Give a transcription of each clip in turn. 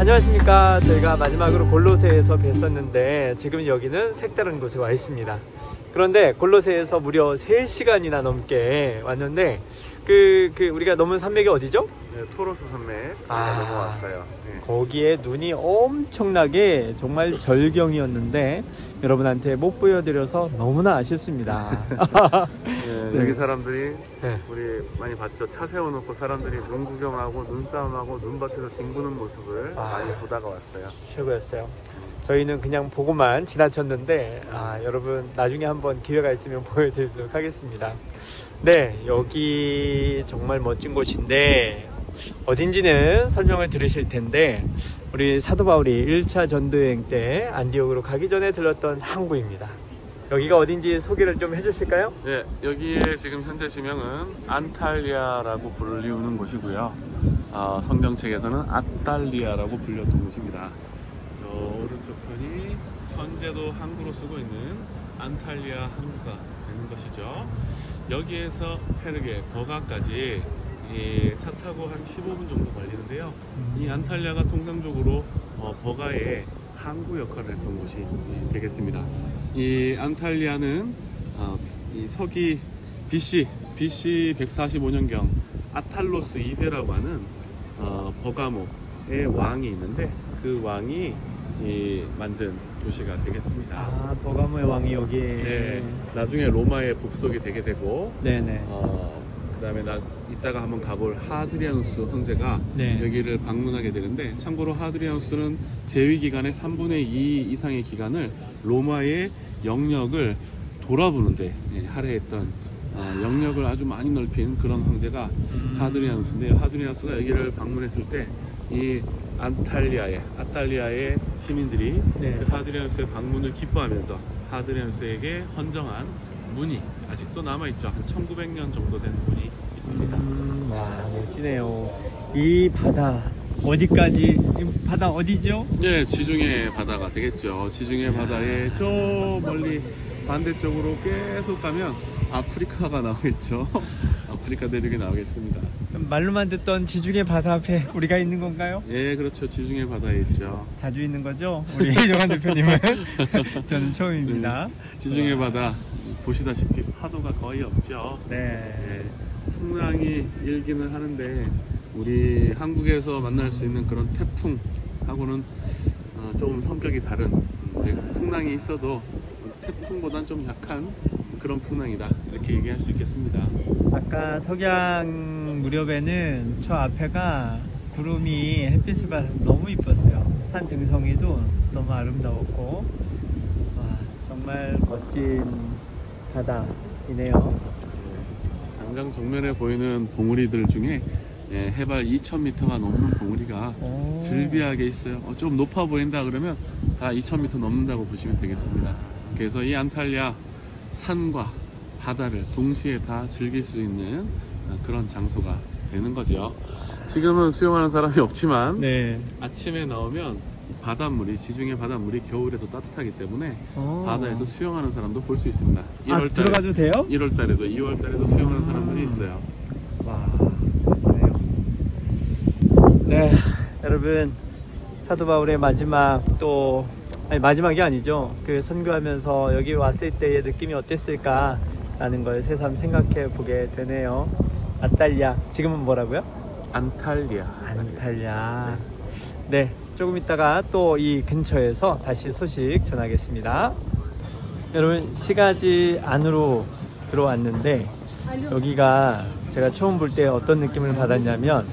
안녕하십니까. 저희가 마지막으로 골로새에서 뵀었는데 지금 여기는 색다른 곳에 와 있습니다. 그런데 골로새에서 무려 3시간이나 넘게 왔는데 그, 그 우리가 넘은 산맥이 어디죠? 네, 토로스 산맥 아. 넘어왔어요. 네. 거기에 눈이 엄청나게 정말 절경이었는데 여러분한테 못 보여드려서 너무나 아쉽습니다. 네, 네. 여기 사람들이 네. 우리 많이 봤죠. 차 세워놓고 사람들이 눈 구경하고 눈싸움하고 눈밭에서 뒹구는 모습을 아. 많이 보다가 왔어요. 최고였어요. 저희는 그냥 보고만 지나쳤는데 아, 여러분 나중에 한번 기회가 있으면 보여드리도록 하겠습니다. 네, 여기 정말 멋진 곳인데 어딘지는 설명을 들으실 텐데 우리 사도 바울이 1차 전도여행 때 안디옥으로 가기 전에 들렀던 항구입니다. 여기가 어딘지 소개를 좀 해주실까요? 네, 여기에 지금 현재 지명은 안탈리아라고 불리우는 곳이고요. 아, 성경책에서는 아탈리아라고 불렸던 곳입니다. 저 오른쪽 편이 현재도 항구로 쓰고 있는 안탈리아 항구가 되는 것이죠. 여기에서 페르게 버가까지 이차 타고 한 15분 정도 걸리는데요. 이 안탈리아가 통상적으로 어, 버가의 항구 역할을 했던 곳이 되겠습니다. 이 안탈리아는 어, 이 서기 BC BC 145년경 아탈로스 2세라고 하는 어, 버가모의 왕이 있는데 그 왕이 이 만든 도시가 되겠습니다. 아, 버가모의 왕이 여기에. 네, 나중에 로마의 북속이 되게 되고 네네. 어, 그 다음에 나 이따가 한번 가볼 하드리아누스 황제가 네. 여기를 방문하게 되는데 참고로 하드리아누스는 재위 기간의 3분의 2 이상의 기간을 로마의 영역을 돌아보는데 예, 할애했던 어, 영역을 아주 많이 넓힌 그런 황제가 음. 하드리아누스인데요. 하드리아누스가 여기를 방문했을 때 이 안탈리아의 아탈리아의 시민들이 네. 그 하드리아누스의 방문을 기뻐하면서 하드리아누스에게 헌정한 문이 아직도 남아 있죠. 한 1900년 정도 된 문이 있습니다. 음, 와 멋지네요. 이 바다 어디까지? 이 바다 어디죠? 네, 지중해 바다가 되겠죠. 지중해 바다의 저 멀리 반대쪽으로 계속 가면 아프리카가 나오겠죠. 아프리카 대륙이 나오겠습니다. 말로만 듣던 지중해 바다 앞에 우리가 있는 건가요? 예, 그렇죠. 지중해 바다에 있죠. 자주 있는 거죠? 우리 이정환 대표님은 저는 처음입니다. 지중해 와. 바다 보시다시피 파도가 거의 없죠. 네. 예, 풍랑이 일기는 하는데 우리 한국에서 만날 수 있는 그런 태풍하고는 어, 조금 성격이 다른 이제 풍랑이 있어도 태풍보단 좀 약한 그런 풍랑이다 이렇게 얘기할 수 있겠습니다. 아까 석양 무렵에는 저 앞에가 구름이 햇빛을 받아서 너무 이뻤어요. 산 등성이도 너무 아름다웠고 와 정말 멋진 바다이네요. 당장 정면에 보이는 봉우리들 중에 예, 해발 2,000m가 넘는 봉우리가 오. 즐비하게 있어요. 어, 좀 높아 보인다 그러면 다 2,000m 넘는다고 보시면 되겠습니다. 그래서 이 안탈리아 산과 바다를 동시에 다 즐길 수 있는 어, 그런 장소가 되는 거죠. 지금은 수영하는 사람이 없지만 네. 아침에 나오면 바닷물이 지중해 바닷물이 겨울에도 따뜻하기 때문에 오. 바다에서 수영하는 사람도 볼 수 있습니다. 어. 아, 들어가도 돼요? 1월 달에도 2월 달에도 수영하는 사람들이 음. 있어요. 와, 멋지네요. 네, 여러분 사도 바울의 마지막 또 아니 마지막이 아니죠. 그 선교하면서 여기 왔을 때의 느낌이 어땠을까 라는 걸 새삼 생각해 보게 되네요. 아탈리아 지금은 뭐라고요? 안탈리아. 안탈리아. 네, 조금 있다가 또 이 근처에서 다시 소식 전하겠습니다. 여러분 시가지 안으로 들어왔는데 여기가 제가 처음 볼 때 어떤 느낌을 받았냐면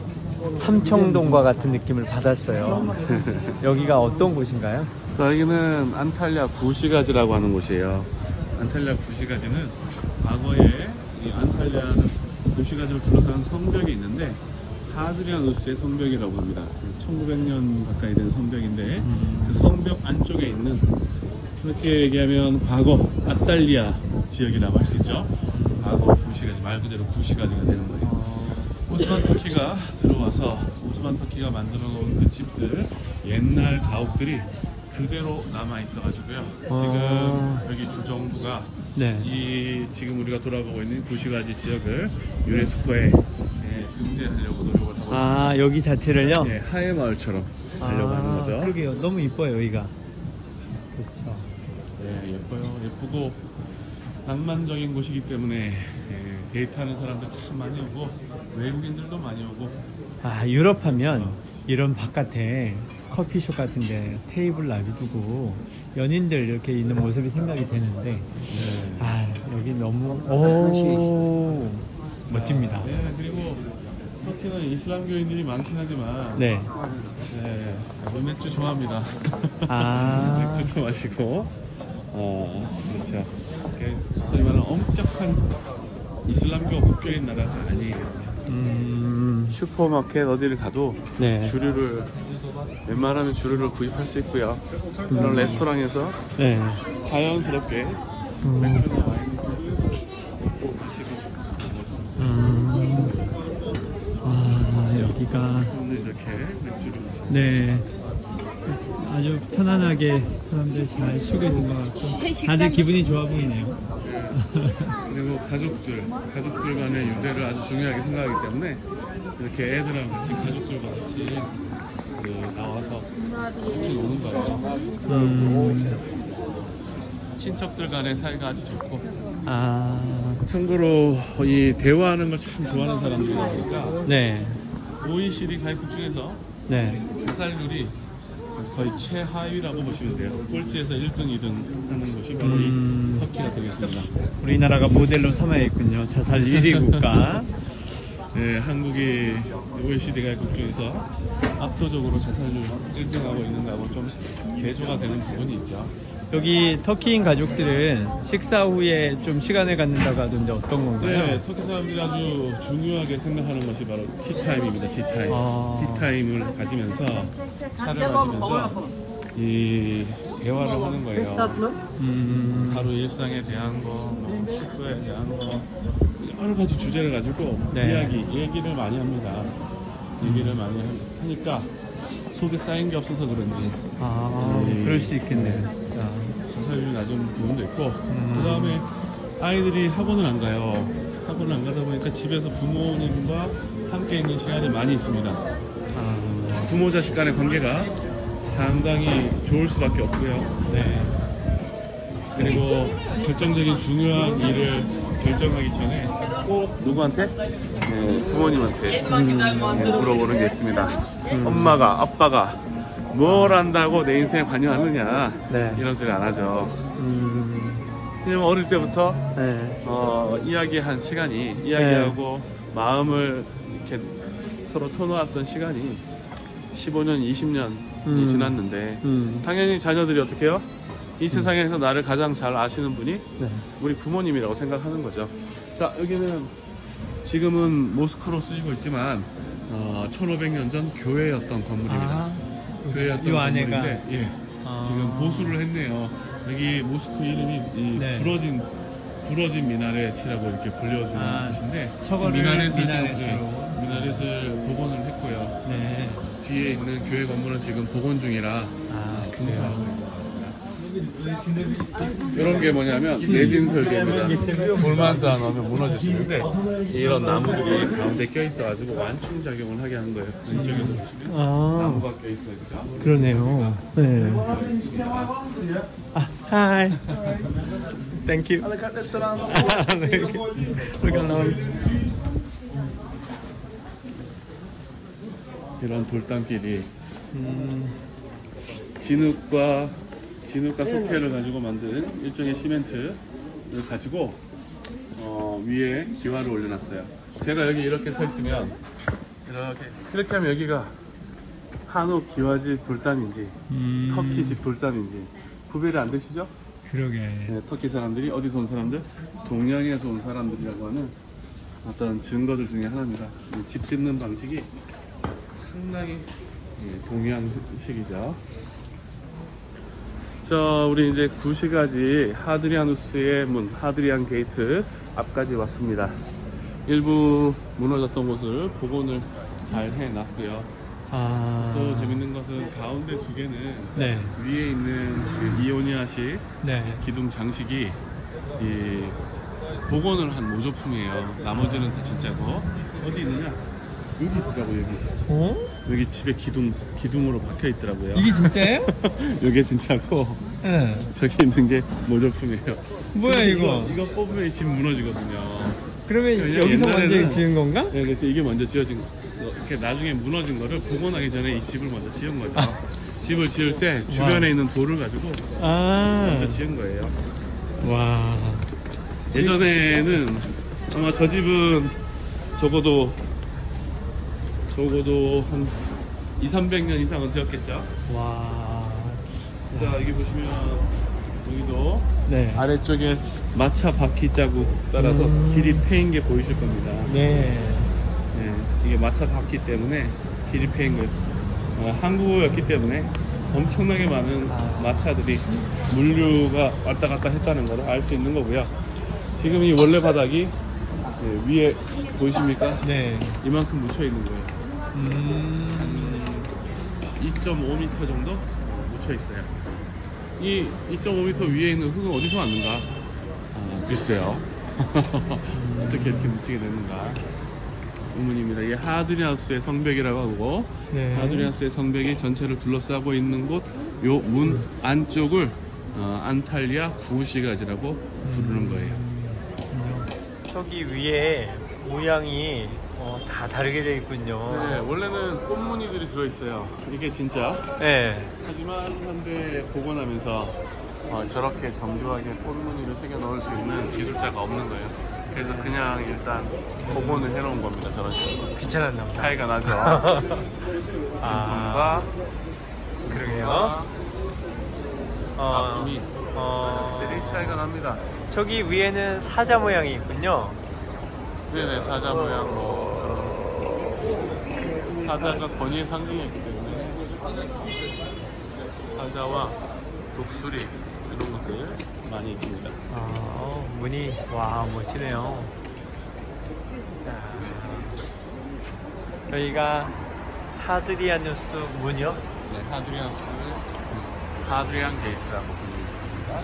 삼청동과 같은 느낌을 받았어요. 여기가 어떤 곳인가요? 자, 여기는 안탈리아 구시가지라고 하는 곳이에요. 안탈리아 구시가지는 과거에 이 안탈리아는 구시가지를 둘러싼 성벽이 있는데 하드리아누스의 성벽이라고 합니다. 1900년 가까이 된 성벽인데 그 성벽 안쪽에 있는 그렇게 얘기하면 과거 아탈리아 지역이라고 할 수 있죠. 과거 구시가지 말 그대로 구시가지가 되는 거예요. 오스만 터키가 들어와서 오스만 터키가 만들어 놓은 그 집들 옛날 가옥들이 그대로 남아 있어가지고요. 어. 지금 여기 주정부가 네. 이 지금 우리가 돌아보고 있는 구시가지 지역을 유네스코에 예, 등재하려고 노력을 하고 하려고 아 여기 자체를요? 네, 하회 마을처럼 하려고 하는 거죠. 아, 그러게요. 너무 이뻐요 여기가. 그렇죠. 네, 예뻐요. 예쁘고 낭만적인 곳이기 때문에 예, 데이트하는 사람들 참 많이 오고 외국인들도 많이 오고 아 유럽 하면 이런 바깥에 커피숍 같은데 테이블 놔두고 연인들 이렇게 있는 모습이 생각이 되는데 네. 아 여기 너무 오 멋집니다. 네, 그리고 터키는 이슬람교인들이 많긴 하지만 네. 네, 저 맥주 좋아합니다. 아. 맥주도 마시고 어 그렇죠. 소위 말하는 엄격한 이슬람교 국교인 나라가 아니에요. 음. 슈퍼마켓 어디를 가도 네. 주류를 웬만하면 주류를 구입할 수 있고요. 그런 레스토랑에서 네. 자연스럽게 음. 맥주나 와인을 먹고 마시고 음. 아 여기가 오늘 이렇게 맥주를 마시고 네. 편안하게 사람들 잘 쉬고 있는 것 같고 다들 기분이 좋아 보이네요. 그리고 가족들, 가족들 간의 유대를 아주 중요하게 생각하기 때문에 이렇게 애들하고 같이 가족들과 같이 그 나와서 같이 노는 거예요. 음. 친척들 간의 사이가 아주 좋고. 아. 참고로 이 대화하는 걸 참 좋아하는 사람들이다 보니까 네. OECD 가입국 중에서 네. 자살률이 거의 최하위라고 보시면 돼요. 꼴찌에서 1등, 2등 하는 곳이 바로 음. 이 터키가 되겠습니다. 우리나라가 모델로 삼아야겠군요. 자살 1위 국가. 네, 한국이 OECD 가입국 중에서 압도적으로 자살률 1등하고 있는 거하고 좀 대조가 되는 부분이 있죠. 여기 터키인 가족들은 식사 후에 좀 시간을 갖는다고 하던데 어떤 건가요? 네, 터키 사람들이 아주 중요하게 생각하는 것이 바로 티타임입니다. 티타임. 아. 티타임을 가지면서 차를 마시면서 이 대화를 하는 거예요. 음. 하루 일상에 대한 거, 뭐 축구에 대한 거 여러 가지 주제를 가지고 네. 이야기, 얘기를 많이 합니다. 얘기를 많이 하- 하니까 속에 쌓인 게 없어서 그런지 아, 네. 그럴 수 있겠네요, 진짜. 자살률이 낮은 부분도 있고 음. 그 다음에 아이들이 학원을 안 가요. 학원을 안 가다 보니까 집에서 부모님과 함께 있는 시간이 많이 있습니다. 아, 부모 자식 간의 관계가 상당히 좋을 수밖에 없고요. 네. 그리고 결정적인 중요한 일을 결정하기 전에 꼭 누구한테? 네, 부모님한테 네, 물어보는 게 있습니다. 엄마가 아빠가 뭘 한다고 내 인생에 관여하느냐 네. 이런 소리 안 하죠. 음, 왜냐면 어릴 때부터 네. 어, 이야기한 시간이 이야기하고 마음을 이렇게 서로 터놓았던 시간이 15년, 20년이 음. 지났는데 음, 당연히 자녀들이 어떻게 해요? 이 세상에서 나를 가장 잘 아시는 분이 네. 우리 부모님이라고 생각하는 거죠. 자, 여기는 지금은 모스크로 쓰이고 있지만 어, 1500년 전 교회였던 건물입니다. 아, 교회였던 이 안에가. 건물인데 예, 아. 지금 보수를 했네요. 여기 모스크 이름이 이 네. 부러진 부러진 미나렛이라고 이렇게 불려주는 아, 곳인데 미나렛을 미나렛으로. 지금 예, 미나렛을 복원을 했고요. 네. 뒤에 있는 교회 건물은 지금 복원 중이라 아, 공사하고 같습니다. 이런 게 뭐냐면 내진 설계입니다. 무너질 수 있는데 이런 나무들이 가운데 껴 있어가지고 완충 작용을 하게 하는 거예요. 이쪽에서 보시면 아, 나무가 껴 있어요, 그죠? 그러네요. 네. 아, 하이. Thank you. Welcome along. 이런 돌담길이 음, 진흙과 진흙과 석회를 가지고 만든 일종의 시멘트를 가지고 어, 위에 기와를 올려놨어요. 제가 여기 이렇게 서 있으면 이렇게 이렇게 하면 여기가 한옥 기와집 돌담인지 음, 터키집 돌담인지 구별이 안 되시죠? 그러게. 네, 터키 사람들이 어디서 온 사람들? 동양에서 온 사람들이라고 하는 어떤 증거들 중에 하나입니다. 이집 짓는 방식이 상당히 예, 동양식이죠. 자, 우리 이제 구시가지 하드리아누스의 문, Hadrian Gate 앞까지 왔습니다. 일부 무너졌던 곳을 복원을 잘 해놨고요. 아, 또 재밌는 것은 가운데 두 개는 네, 위에 있는 그 이오니아식 네. 기둥 장식이 이 복원을 한 모조품이에요. 나머지는 다 진짜고 어디 있느냐? 여기 있더라고 여기. 어? 여기 집에 기둥 기둥으로 박혀 있더라고요. 이게 진짜예요? 이게 진짜고 응. 저기 있는 게 모조품이에요. 뭐야 이거? 이거 뽑으면 집 무너지거든요. 그러면 왜냐면 여기서 먼저 옛날에는- 지은 건가? 네, 그래서 이게 먼저 지어진 거. 이렇게 나중에 무너진 거를 복원하기 전에 이 집을 먼저 지은 거죠. 집을 지을 때 주변에 있는 돌을 가지고 아, 먼저 지은 거예요. 와. 예전에는 아마 저 집은 적어도 적어도 한 2, 300년 이상은 되었겠죠. 와. 자 여기 보시면 여기도 네. 아래쪽에 마차 바퀴 자국 따라서 음. 길이 패인 게 보이실 겁니다. 네. 네, 이게 마차 바퀴 때문에 길이 패인 거예요. 어, 항구였기 때문에 엄청나게 많은 아. 마차들이 물류가 왔다 갔다 했다는 걸 알 수 있는 거고요. 지금 이 원래 바닥이 네, 위에 보이십니까? 네. 이만큼 묻혀 있는 거예요. 음. 2.5m 정도 묻혀 있어요. 이 2.5m 위에 있는 흙은 어디서 왔는가? 아, 글쎄요. 어떻게 이렇게 묻히게 됐는가? 의문입니다. 이 하드리아스의 성벽이라고 하고 네. 하드리아스의 성벽이 전체를 둘러싸고 있는 곳 요 문 안쪽을 어, 안탈리아 구시가지라고 부르는 거예요. 저기 위에 모양이 어, 다 다르게 되어 있군요. 네, 원래는 꽃무늬들이 들어있어요. 이게 진짜 네. 하지만 현대 복원하면서 어, 저렇게 정교하게 꽃무늬를 새겨 넣을 수 있는 기술자가 없는 거예요. 그래서 그냥 일단 복원을 해놓은 겁니다. 저런 식으로. 귀찮았나 보다. 차이가 나죠. 아, 진품과 그러게요. 어, 작품이 어, 확실히 차이가 납니다. 저기 위에는 사자 모양이 있군요. 네네 사자 모양 뭐 사자가 권위의 상징이기 때문에 사자와 독수리 이런 것들 많이 있습니다. 아, 문이 와 멋지네요. 자, 여기가 하드리아누스 문이요? 네, 하드리안스 하드리안 게이트라고 불립니다.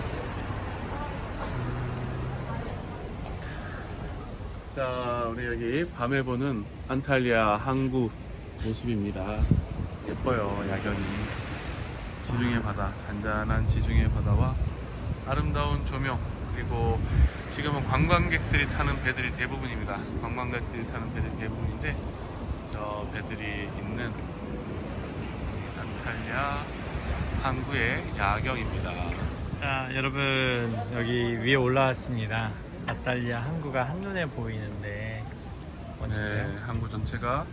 자, 우리 여기 밤에 보는 안탈리아 항구 모습입니다. 예뻐요, 야경이. 지중해 바다, 잔잔한 지중해 바다와 아름다운 조명, 그리고 지금은 관광객들이 타는 배들이 대부분입니다. 관광객들이 타는 배들이 대부분인데, 저 배들이 있는 안탈리아 항구의 야경입니다. 자, 여러분 여기 위에 올라왔습니다. 아탈리아 항구가 한눈에 보이는데 멋지네요. 네, 항구 전체가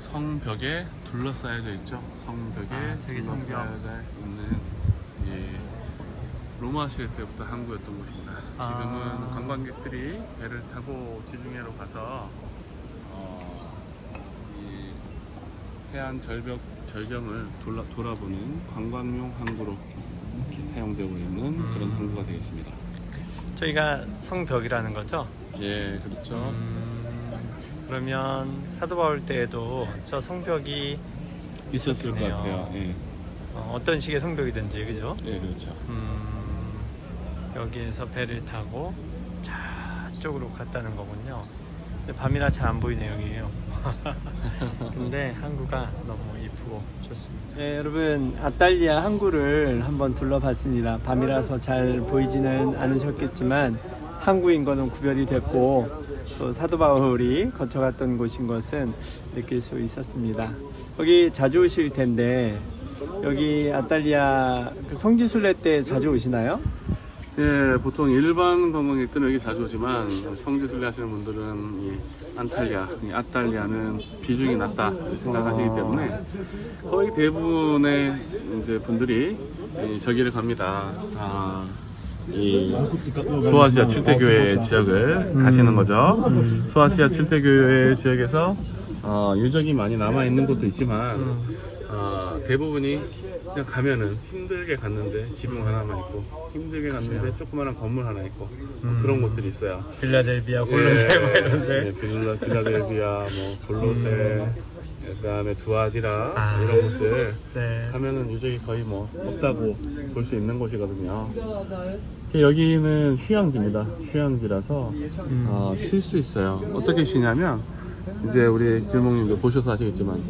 성벽에 둘러싸여져 있죠. 성벽에 아, 둘러싸여져 있는 예, 로마 시대 때부터 항구였던 곳입니다. 지금은 아. 관광객들이 배를 타고 지중해로 가서 어, 이 해안 절벽 절경을 돌아, 돌아보는 관광용 항구로 이렇게 사용되고 있는 그런 음. 항구가 되겠습니다. 저희가 성벽이라는 거죠? 예, 그렇죠. 음, 그러면 사도 바울 때에도 저 성벽이 있었을 것 있었겠네요. 같아요. 예, 어, 어떤 식의 성벽이든지 그죠? 예, 그렇죠. 음, 여기에서 배를 타고 저쪽으로 갔다는 거군요. 근데 밤이라 잘 안 보이네요 여기요. 근데 항구가 너무 이쁘고 좋습니다. 네, 여러분 아탈리아 항구를 한번 둘러봤습니다. 밤이라서 잘 보이지는 않으셨겠지만 항구인 거는 구별이 됐고 또 사도 바울이 거쳐갔던 곳인 것은 느낄 수 있었습니다. 여기 자주 오실 텐데 여기 아탈리아 그 성지순례 때 자주 오시나요? 예, 보통 일반 관광객들은 여기 자주 오지만 성지순례 하시는 분들은 이 안탈리아, 이 아탈리아는 비중이 낮다 생각하시기 때문에 거의 대부분의 이제 분들이 이 저기를 갑니다. 아, 이 소아시아 칠대교회 지역을 가시는 거죠. 소아시아 칠대교회 지역에서 어, 유적이 많이 남아 있는 곳도 있지만 어, 대부분이 그냥 가면은 힘들게 갔는데 지붕 하나만 있고 힘들게 갔는데 조그마한 건물 하나 있고 뭐 그런 곳들이 있어요. 빌라델비아, 골로세 뭐 이런데. 예, 빌라, 빌라델비아, 뭐 골로세, 그다음에 두아디라 아. 이런 곳들 네. 가면은 유적이 거의 뭐 없다고 볼 수 있는 곳이거든요. 여기는 휴양지입니다. 휴양지라서 음. 어, 쉴수 있어요. 어떻게 쉬냐면 이제 우리 길목님도 보셔서 아시겠지만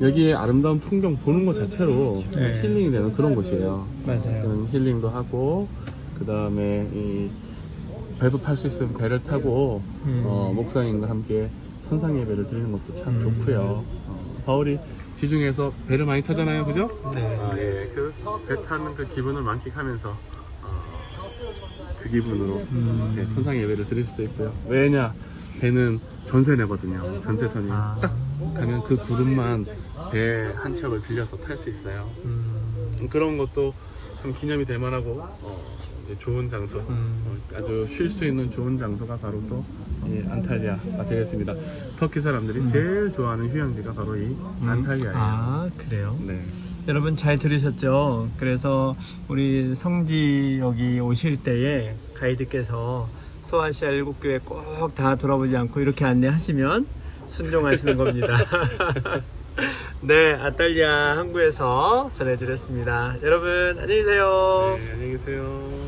여기에 아름다운 풍경 보는 것 자체로 네. 힐링이 되는 그런 곳이에요. 맞아요. 힐링도 하고 그 다음에 이 배도 탈 수 있으면 배를 타고 음. 어, 목사님과 함께 선상 예배를 드리는 것도 참 음. 좋고요. 어, 바울이 지중해에서 배를 많이 타잖아요, 그죠? 네. 아, 예, 그배 타는 그 기분을 만끽하면서 어, 그 기분으로 음. 예, 선상 예배를 드릴 수도 있고요. 왜냐? 배는 전세 내거든요. 전세선이 아. 딱 가면 그 구름만 배 한 척을 빌려서 탈 수 있어요. 음. 그런 것도 참 기념이 될 만하고 어, 좋은 장소, 음. 어, 아주 쉴 수 있는 좋은 장소가 바로 또 이 안탈리아가 되겠습니다. 터키 사람들이 제일 좋아하는 휴양지가 바로 이 안탈리아예요. 음. 아 그래요? 네. 여러분 잘 들으셨죠? 그래서 우리 성지 여기 오실 때에 가이드께서 소아시아 일곱 교회 꼭 다 돌아보지 않고 이렇게 안내하시면 순종하시는 겁니다. 네, 아탈리아 항구에서 전해드렸습니다. 여러분 안녕히 계세요. 네, 안녕히 계세요.